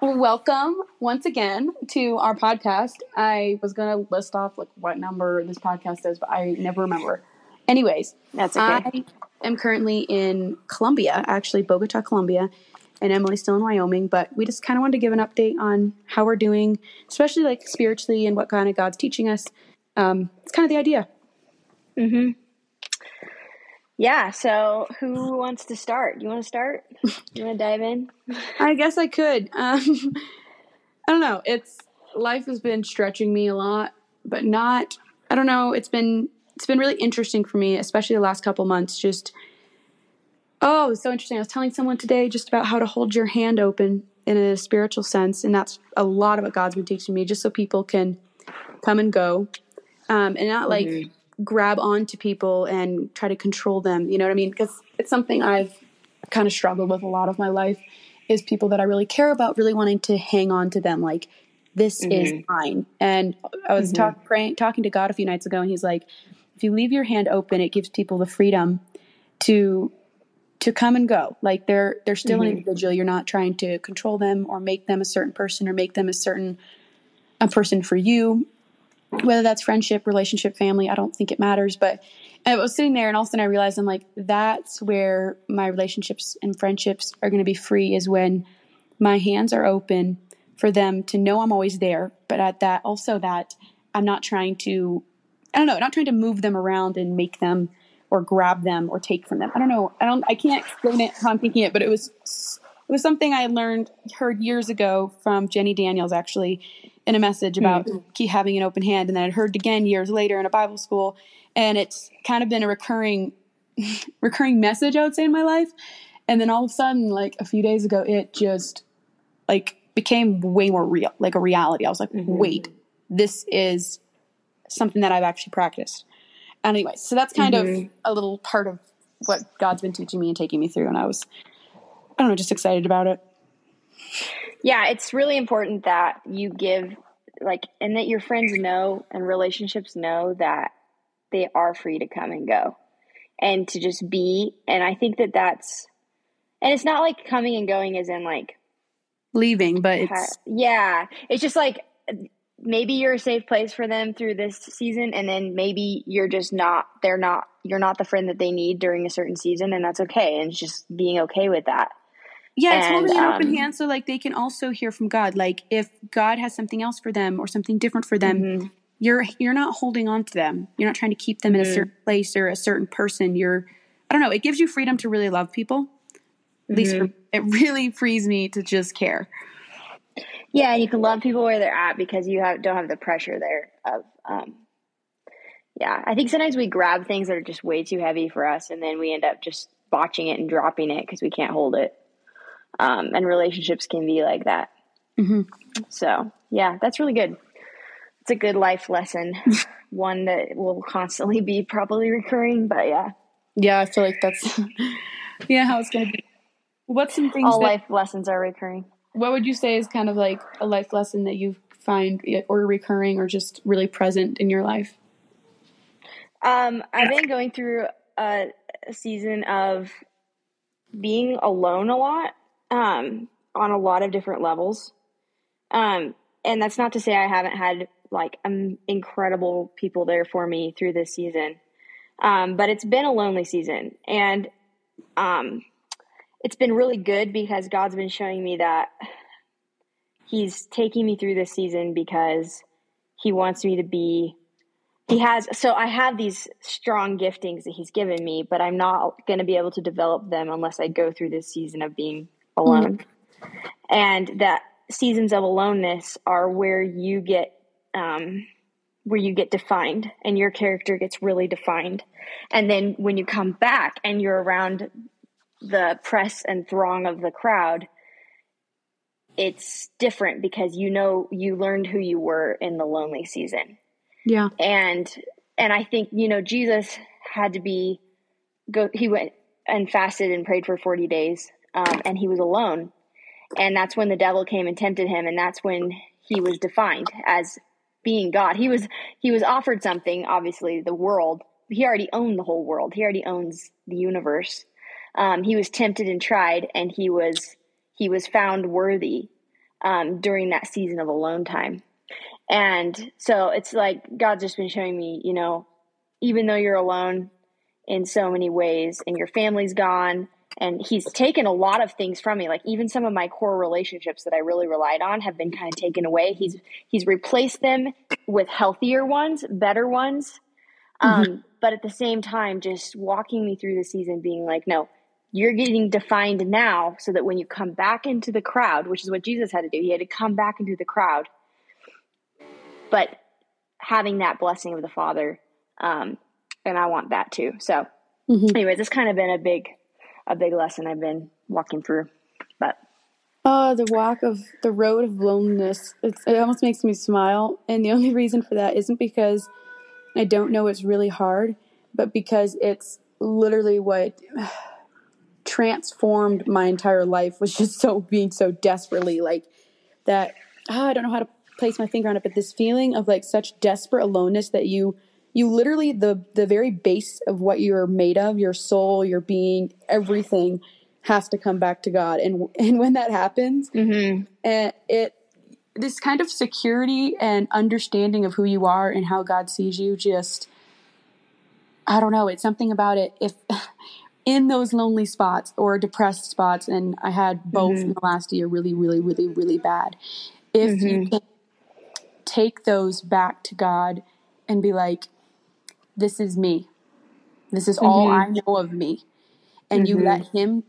welcome once again to our podcast. I was going to list off like what number this podcast is, but I never remember. Anyways, That's okay. I am currently in Colombia, actually Bogota, Colombia, and Emily's still in Wyoming. But we just kind of wanted to give an update on how we're doing, especially like spiritually and what kind of God's teaching us. Um, it's kind of the idea. Yeah. So, who wants to start? You want to start? You want to dive in? I guess I could. Um, I don't know. It's life has been stretching me a lot, but not. I don't know. It's been it's been really interesting for me, especially the last couple months. Just oh, so interesting. I was telling someone today just about how to hold your hand open in a spiritual sense, and that's a lot of what God's been teaching me, just so people can come and go, um, and not like grab onto people and try to control them. You know what I mean? Because it's something I've kind of struggled with a lot of my life is people that I really care about really wanting to hang on to them like this is mm-hmm. mine. And I was mm-hmm. talk, praying, talking to God a few nights ago and he's like if you leave your hand open it gives people the freedom to to come and go. Like they're they're still an mm-hmm. individual. You're not trying to control them or make them a certain person or make them a certain a person for you whether that's friendship, relationship, family, I don't think it matters. But I was sitting there and all of a sudden I realized I'm like, that's where my relationships and friendships are going to be free is when my hands are open for them to know I'm always there. But at that, also that I'm not trying to, I don't know, not trying to move them around and make them or grab them or take from them. I don't know. I don't, I can't explain it how I'm thinking it, but it was, it was something I learned, heard years ago from Jenny Daniels actually in a message about mm-hmm. keep having an open hand. And then I'd heard again years later in a Bible school. And it's kind of been a recurring, recurring message, I would say, in my life. And then all of a sudden, like a few days ago, it just like became way more real, like a reality. I was like, mm-hmm. wait, this is something that I've actually practiced. And Anyway, so that's kind of mm-hmm. a little part of what God's been teaching me and taking me through. And I was, I don't know, just excited about it. Yeah, it's really important that you give, like, and that your friends know and relationships know that they are free to come and go and to just be. And I think that that's, and it's not like coming and going as in like, Leaving, but it's yeah, it's just like maybe you're a safe place for them through this season, and then maybe you're just not, they're not, you're not the friend that they need during a certain season, and that's okay. And it's just being okay with that. Yeah, it's And, holding an open um, hand so like they can also hear from God. Like if God has something else for them or something different for them, Mm-hmm. you're you're not holding on to them. You're not trying to keep them in a certain place or a certain person. You're I don't know, it gives you freedom to really love people. At least Mm-hmm. for, it really frees me to just care. Yeah, and you can love people where they're at because you have don't have the pressure there of um yeah. I think sometimes we grab things that are just way too heavy for us and then we end up just botching it and dropping it because we can't hold it. Um and relationships can be like that. Mhm. So, yeah, that's really good. It's a good life lesson. One that will constantly be probably recurring, but yeah. Yeah, I feel like that's yeah, how it's gonna be. What's some things All that life lessons are recurring. what would you say is kind of like a life lesson that you find or recurring or just really present in your life? Um, I've been going through a, a season of being alone a lot, um, on a lot of different levels. Um, and that's not to say I haven't had like um, incredible people there for me through this season. Um, but it's been a lonely season and, um, it's been really good because God's been showing me that he's taking me through this season because he wants me to be he has so i have these strong giftings that he's given me but i'm not going to be able to develop them unless i go through this season of being alone. And that seasons of aloneness are where you get um, where you get defined and your character gets really defined. And then when you come back and you're around the press and throng of the crowd it's different because you know you learned who you were in the lonely season. Yeah. and and i think you know jesus had to be go he went and fasted and prayed for 40 days um, and he was alone. And that's when the devil came and tempted him and that's when he was defined as being god. He was he was offered something obviously the world. He already owned the whole world. He already owns the universe. Um, he was tempted and tried and he was he was found worthy um, during that season of alone time. And so it's like God's just been showing me, you know, even though you're alone in so many ways and your family's gone, and He's taken a lot of things from me, like even some of my core relationships that I really relied on have been kind of taken away. He's He's replaced them with healthier ones, better ones. Um, mm-hmm. But at the same time, just walking me through the season, being like, no, you're getting defined now so that when you come back into the crowd, which is what Jesus had to do, he had to come back into the crowd but having that blessing of the Father, um, and I want that too. So, mm-hmm. anyways, it's kind of been a big, a big lesson I've been walking through. But oh, the walk of the road of loneliness. It's, it almost makes me smile, and the only reason for that isn't because I don't know it's really hard, but because it's literally what transformed my entire life was just so being so desperately like that. Oh, I don't know how to place my finger on it, but this feeling of like such desperate aloneness that you you literally the the very base of what you're made of, your soul, your being, everything has to come back to God. And and when that happens, mm-hmm. and it this kind of security and understanding of who you are and how God sees you just I don't know, it's something about it if in those lonely spots or depressed spots and I had both mm-hmm. in the last year really really really really bad. If mm-hmm. you take those back to God and be like, this is me. This is mm-hmm. all I know of me. And mm-hmm. you let Him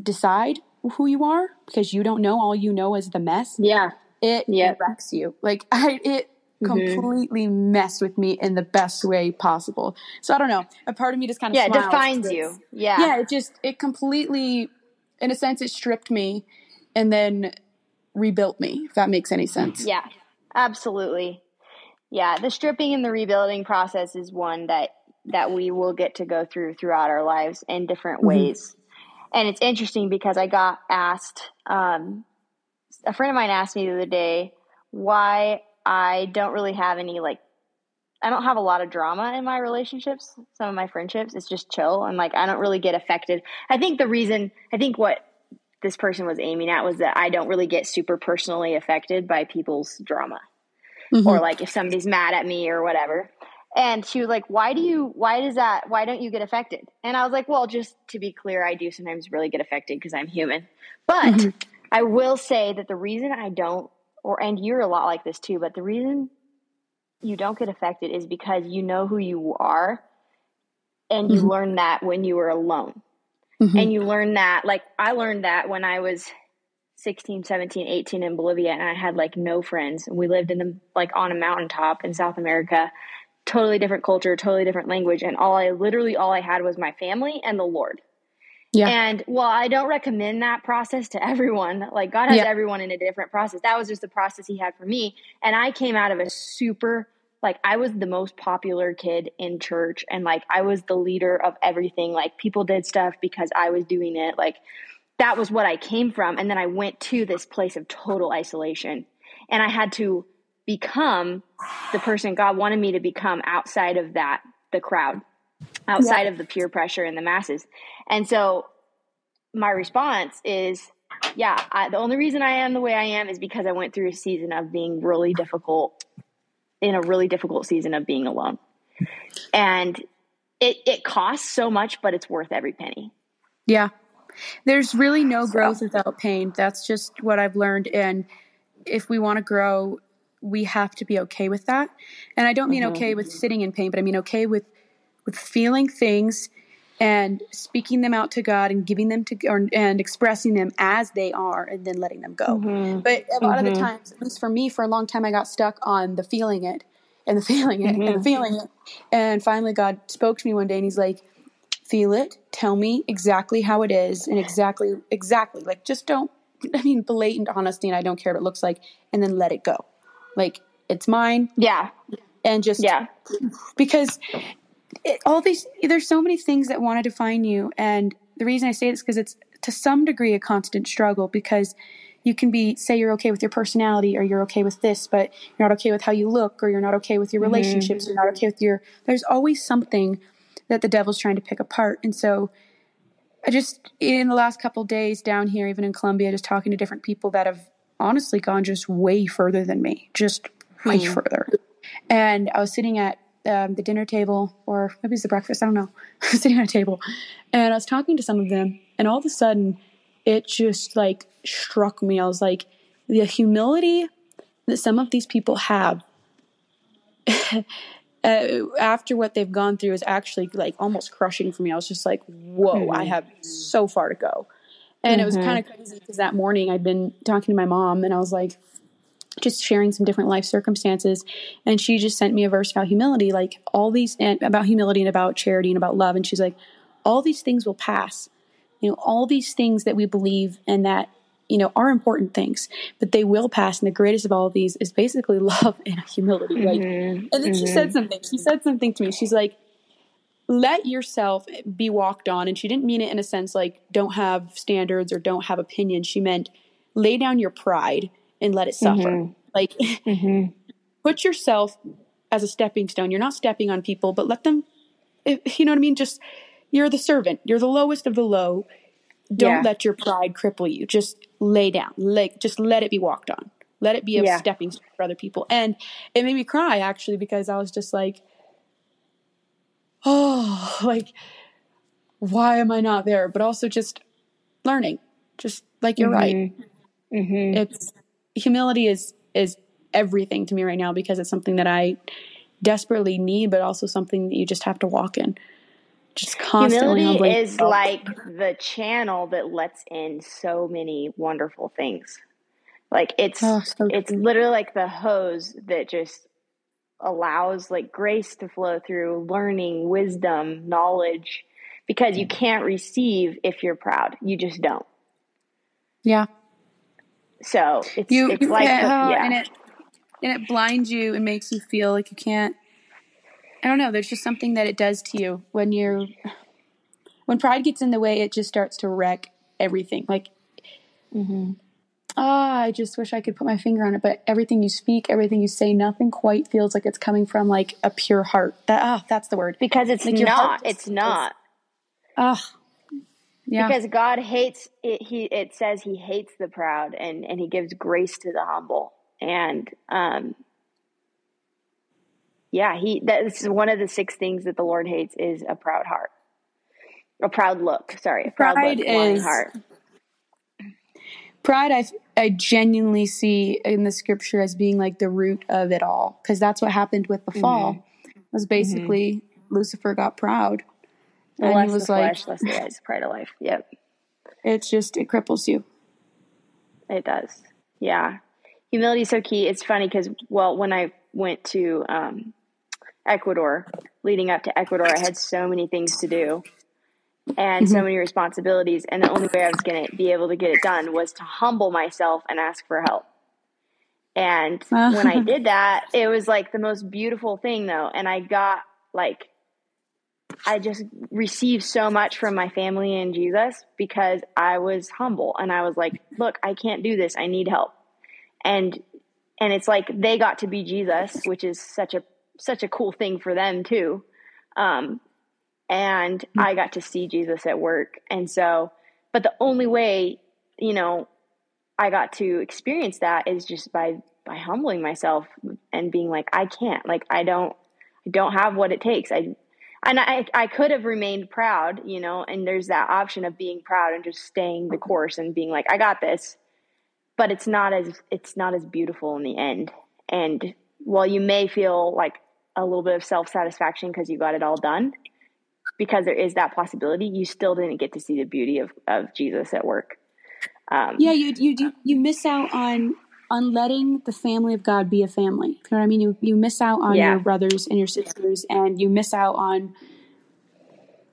decide who you are because you don't know. All you know is the mess. Yeah. It yep. wrecks you. Like, I, it, mm-hmm. completely messed with me in the best way possible. So I don't know. A part of me just kind of yeah, it defines you. Yeah, yeah. It just it completely, in a sense, it stripped me, and then rebuilt me. If that makes any sense. Yeah, Absolutely. Yeah, the stripping and the rebuilding process is one that that we will get to go through throughout our lives in different mm-hmm. ways. And it's interesting because I got asked um, a friend of mine asked me the other day why I don't really have any like I don't have a lot of drama in my relationships, some of my friendships. It's just chill and like I don't really get affected. I think the reason I think what this person was aiming at was that I don't really get super personally affected by people's drama. Mm-hmm. Or like if somebody's mad at me or whatever. And she was like, Why do you, why does that, why don't you get affected? And I was like, Well, just to be clear, I do sometimes really get affected because I'm human. But mm-hmm. I will say that the reason I don't, or, and you're a lot like this too, but the reason you don't get affected is because you know who you are and you mm-hmm. learn that when you were alone. Mm-hmm. And you learn that, like, I learned that when I was 16, 17, 18 in Bolivia and I had like no friends. We lived in the, like, on a mountaintop in South America, totally different culture, totally different language. And all I literally, all I had was my family and the Lord. Yeah. And while I don't recommend that process to everyone, like God has yeah. everyone in a different process. That was just the process He had for me. And I came out of a super like I was the most popular kid in church and like I was the leader of everything. Like people did stuff because I was doing it. Like that was what I came from. And then I went to this place of total isolation and I had to become the person God wanted me to become outside of that, the crowd, outside yeah. of the peer pressure and the masses. And so my response is, yeah, I, the only reason I am the way I am is because I went through a season of being really difficult in a really difficult season of being alone. And it, it costs so much, but it's worth every penny. Yeah. There's really no growth so. without pain. That's just what I've learned. And if we want to grow, we have to be okay with that. And I don't mean mm-hmm. okay with sitting in pain, but I mean okay with with feeling things and speaking them out to God and giving them to or, and expressing them as they are and then letting them go. Mm-hmm. But a lot mm-hmm. of the mm-hmm. times, at least for me, for a long time, I got stuck on the feeling it and the feeling it mm-hmm. and the mm-hmm. feeling it. And finally, God spoke to me one day and He's like, "Feel it. Tell me exactly how it is and exactly, exactly. Like, just don't. I mean, blatant honesty, and I don't care what it looks like, and then let it go. Like, it's mine. Yeah. And just yeah, because it, all these there's so many things that want to define you and the reason i say this because it's to some degree a constant struggle because you can be say you're okay with your personality or you're okay with this but you're not okay with how you look or you're not okay with your mm-hmm. relationships mm-hmm. you're not okay with your there's always something that the devil's trying to pick apart and so i just in the last couple days down here even in Colombia just talking to different people that have honestly gone just way further than me, just way Hmm. further. And I was sitting at um, the dinner table, or maybe it's the breakfast, I don't know. I was sitting at a table, and I was talking to some of them, and all of a sudden, it just like struck me. I was like, the humility that some of these people have uh, after what they've gone through is actually like almost crushing for me. I was just like, whoa, I have so far to go. And it was kind of crazy because that morning I'd been talking to my mom and I was like, just sharing some different life circumstances. And she just sent me a verse about humility, like all these, and about humility and about charity and about love. And she's like, all these things will pass. You know, all these things that we believe and that, you know, are important things, but they will pass. And the greatest of all of these is basically love and humility. Like, mm-hmm. and then she said mm-hmm. something. She said something to me. She's like, let yourself be walked on. And she didn't mean it in a sense like don't have standards or don't have opinions. She meant lay down your pride and let it suffer. Mm-hmm. Like, put yourself as a stepping stone. You're not stepping on people, but let them, you know what I mean? Just, you're the servant. You're the lowest of the low. Don't Yeah. let your pride cripple you. Just lay down. Like, just let it be walked on. Let it be a Yeah. stepping stone for other people. And it made me cry actually because I was just like, oh, like, why am I not there? But also just learning. Just like you're right. Mm-hmm. It's humility is is everything to me right now because it's something that I desperately need, but also something that you just have to walk in. Just constantly Humility humbling is like the channel that lets in so many wonderful things. Like it's Oh, so it's literally like the hose that just allows like grace to flow through, learning, wisdom, knowledge, because you can't receive if you're proud. You just don't. yeah. So it's You, it's like the- oh, yeah. and it and it blinds you and makes you feel like you can't I don't know, there's just something that it does to you when you're when pride gets in the way, it just starts to wreck everything. Like Mm-hmm. Ah, I just wish I could put my finger on it, but everything you speak, everything you say, nothing quite feels like it's coming from like a pure heart. That ah, that's the word. because it's Like not. just It's not. Ah, yeah, Because God hates it. He it says He hates the proud, and and He gives grace to the humble. And um, yeah, He that's one of the six things that the Lord hates is a proud heart, a proud look. Sorry, a proud Pride look, is- heart. pride. I I genuinely see in the scripture as being like the root of it all, because that's what happened with the Mm-hmm. fall. Was basically Lucifer got proud, and lust he was the like, flesh, lust the eyes, pride of life. Yep, it's just it cripples you. it does. Yeah, humility is so key. It's funny because well, when I went to um, Ecuador, leading up to Ecuador, I had so many things to do and so mm-hmm. many responsibilities. And the only way I was going to be able to get it done was to humble myself and ask for help. And uh. when I did that, it was like the most beautiful thing, though. And I got like, I just received so much from my family and Jesus because I was humble and I was like, look, I can't do this. I need help. And and it's like they got to be Jesus, which is such a such a cool thing for them too. Um, and I got to see Jesus at work, and so, but the only way, you know, I got to experience that is just by by humbling myself and being like, I can't, like, I don't, I don't have what it takes. I and I I could have remained proud, you know, and there's that option of being proud and just staying the course and being like, I got this but it's not as it's not as beautiful in the end. And while you may feel like a little bit of self satisfaction because you got it all done, because there is that possibility, you still didn't get to see the beauty of, of Jesus at work. Um, Yeah, you you do you miss out on on letting the family of God be a family. You know what I mean? You you miss out on Yeah. your brothers and your sisters, and you miss out on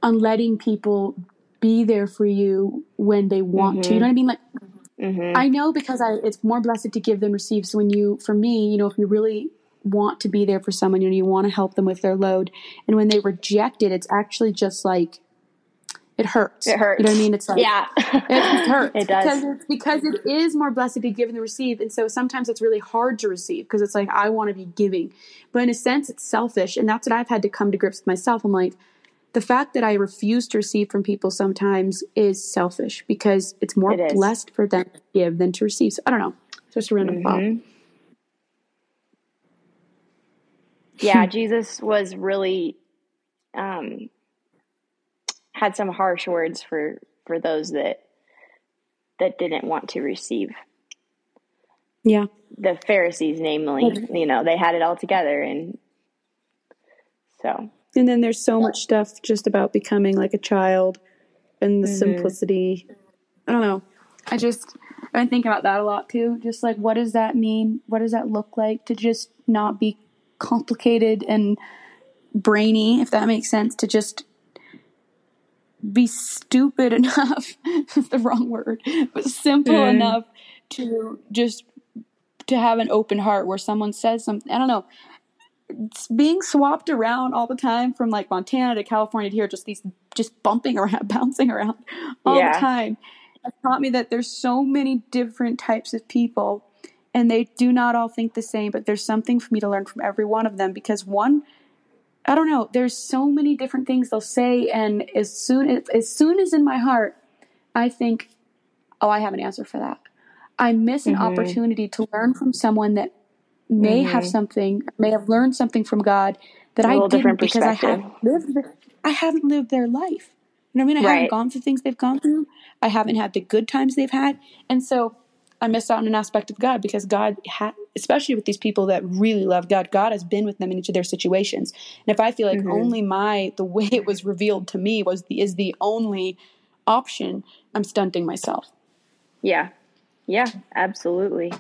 on letting people be there for you when they want to. You know what I mean? Like mhm. I know because I it's more blessed to give than receive. So when you for me, you know, if you really want to be there for someone, you know, you want to help them with their load, and when they reject it, it's actually just like it hurts. It hurts. You know what I mean? It's like yeah, it hurts It does. because it's because it is more blessed to give than receive, and so sometimes it's really hard to receive because it's like I want to be giving, but in a sense it's selfish, and that's what I've had to come to grips with myself. I'm like, the fact that I refuse to receive from people sometimes is selfish because it's more It blessed for them to give than to receive. So I don't know. It's Just a random thought. Mm-hmm. Yeah, Jesus was really um, had some harsh words for for those that that didn't want to receive. Yeah. The Pharisees, namely, you know, they had it all together, and so And then there's so much stuff just about becoming like a child and the Mhm. simplicity. I don't know. I just I've been thinking about that a lot too. Just like what does that mean? What does that look like to just not be complicated and brainy, if that makes sense, to just be stupid enough is the wrong word, but simple Mm. enough to just to have an open heart where someone says something. I don't know. It's being swapped around all the time from like Montana to California to here, just these just bumping around, bouncing around all Yeah. the time. Has taught me that there's so many different types of people and they do not all think the same, but there's something for me to learn from every one of them because one I don't know, there's so many different things they'll say and as soon as, as soon as in my heart I think, "Oh, I have an answer for that." I miss an Mhm. opportunity to learn from someone that may have Mhm. something, may have learned something from God that I didn't because I haven't lived I haven't lived their life. You know what I mean? I Right. haven't gone through things they've gone through. I haven't had the good times they've had. And so I miss out on an aspect of God because God, ha- especially with these people that really love God, God has been with them in each of their situations. And if I feel like Mhm. only my the way it was revealed to me was the is the only option, I'm stunting myself. Yeah. Yeah, absolutely.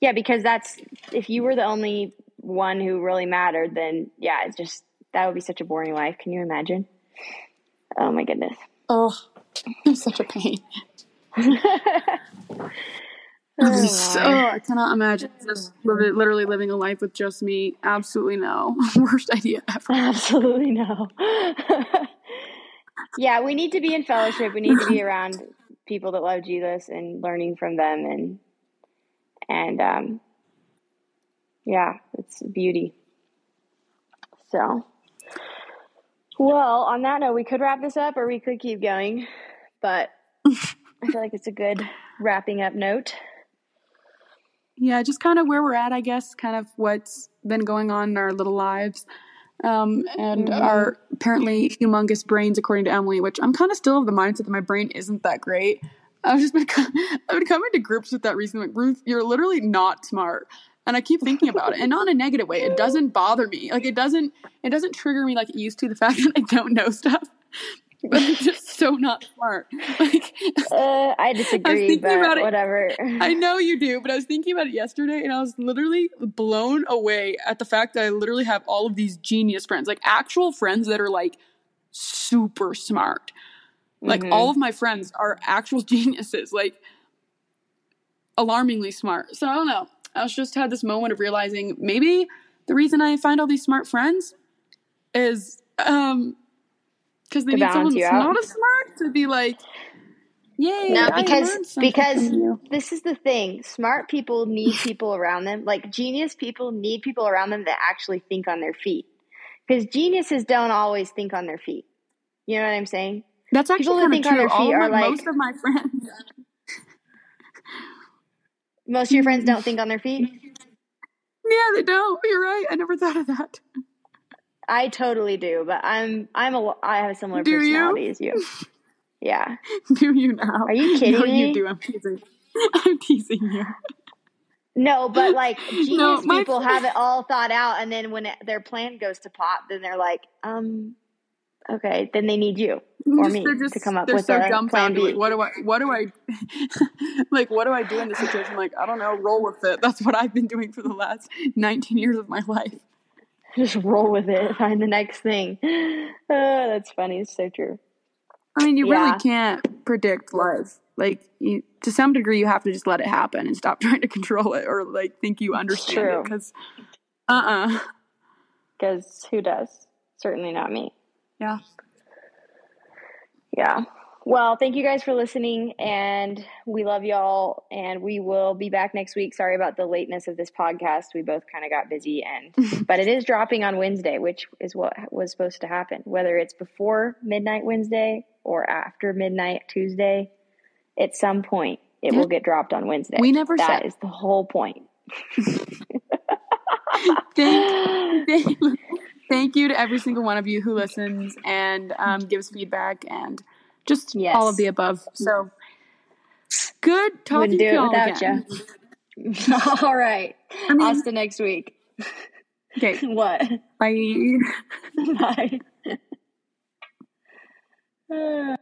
Yeah, because that's if you were the only one who really mattered, then yeah, it's just that would be such a boring life. Can you imagine? Oh my goodness. Oh, I'm such a pain. Oh, So. I cannot imagine just literally living a life with just me. Absolutely no. Worst idea ever. Absolutely no. yeah, we need to be in fellowship. We need to be around people that love Jesus and learning from them and and um yeah, it's beauty. So well, on that note, we could wrap this up or we could keep going, but I feel like it's a good wrapping up note. Yeah, just kind of where we're at, I guess, kind of what's been going on in our little lives. Um, and Mhm. our apparently humongous brains, according to Emily, which I'm kind of still of the mindset that my brain isn't that great. I've just been, I've been coming to grips with that recently. Like, Ruth, you're literally not smart. And I keep thinking about it, and not in a negative way. It doesn't bother me. Like it doesn't, it doesn't trigger me like it used to. The fact that I don't know stuff, but I'm just so not smart. Like Uh, I disagree, thinking but about it. whatever. I know you do, but I was thinking about it yesterday and I was literally blown away at the fact that I literally have all of these genius friends, like actual friends that are like super smart. Like Mhm. all of my friends are actual geniuses, like alarmingly smart. So I don't know. I was just had this moment of realizing maybe the reason I find all these smart friends is um because they To need someone you that's out? not as smart to be like, yay, No, because because this is the thing. Smart people need people around them. Like genius people need people around them that actually think on their feet. Because geniuses don't always think on their feet. You know what I'm saying? That's actually that kind of think on true. their All feet my, are like- most of my friends. Most of your friends don't think on their feet. Yeah, they don't. You're right. I never thought of that. I totally do, but I'm I'm a I have a similar Do you? personality as you. Yeah. Do you now? Are you kidding no, me? you do. I'm teasing. I'm teasing you. No, but like genius No, people have it all thought out, and then when it, their plan goes to pop, then they're like, um, okay, then they need you or me just to come up with so a plan. B. Like, what do I? What do I? like, what do I do in this situation? Like, I don't know. Roll with it. That's what I've been doing for the last 19 years of my life. Just roll with it. Find the next thing. Oh, that's funny. It's so true. I mean, you Yeah. really can't predict life. Like, you, to some degree, you have to just let it happen and stop trying to control it or like think you understand true. it. Because, uh, uh Because who does? Certainly not me. yeah. Yeah. Well, thank you guys for listening, and we love y'all. And we will be back next week. Sorry about the lateness of this podcast. We both kind of got busy, and but it is dropping on Wednesday, which is what was supposed to happen. Whether it's before midnight Wednesday or after midnight Tuesday, at some point it Yeah. will get dropped on Wednesday. We never That said. is the whole point. thank, thank, thank you to every single one of you who listens and um, gives feedback and just Yes. all of the above. So good talking Wouldn't to do it without again. you. All right. I mean- Hasta next week. Okay, What? bye. Bye.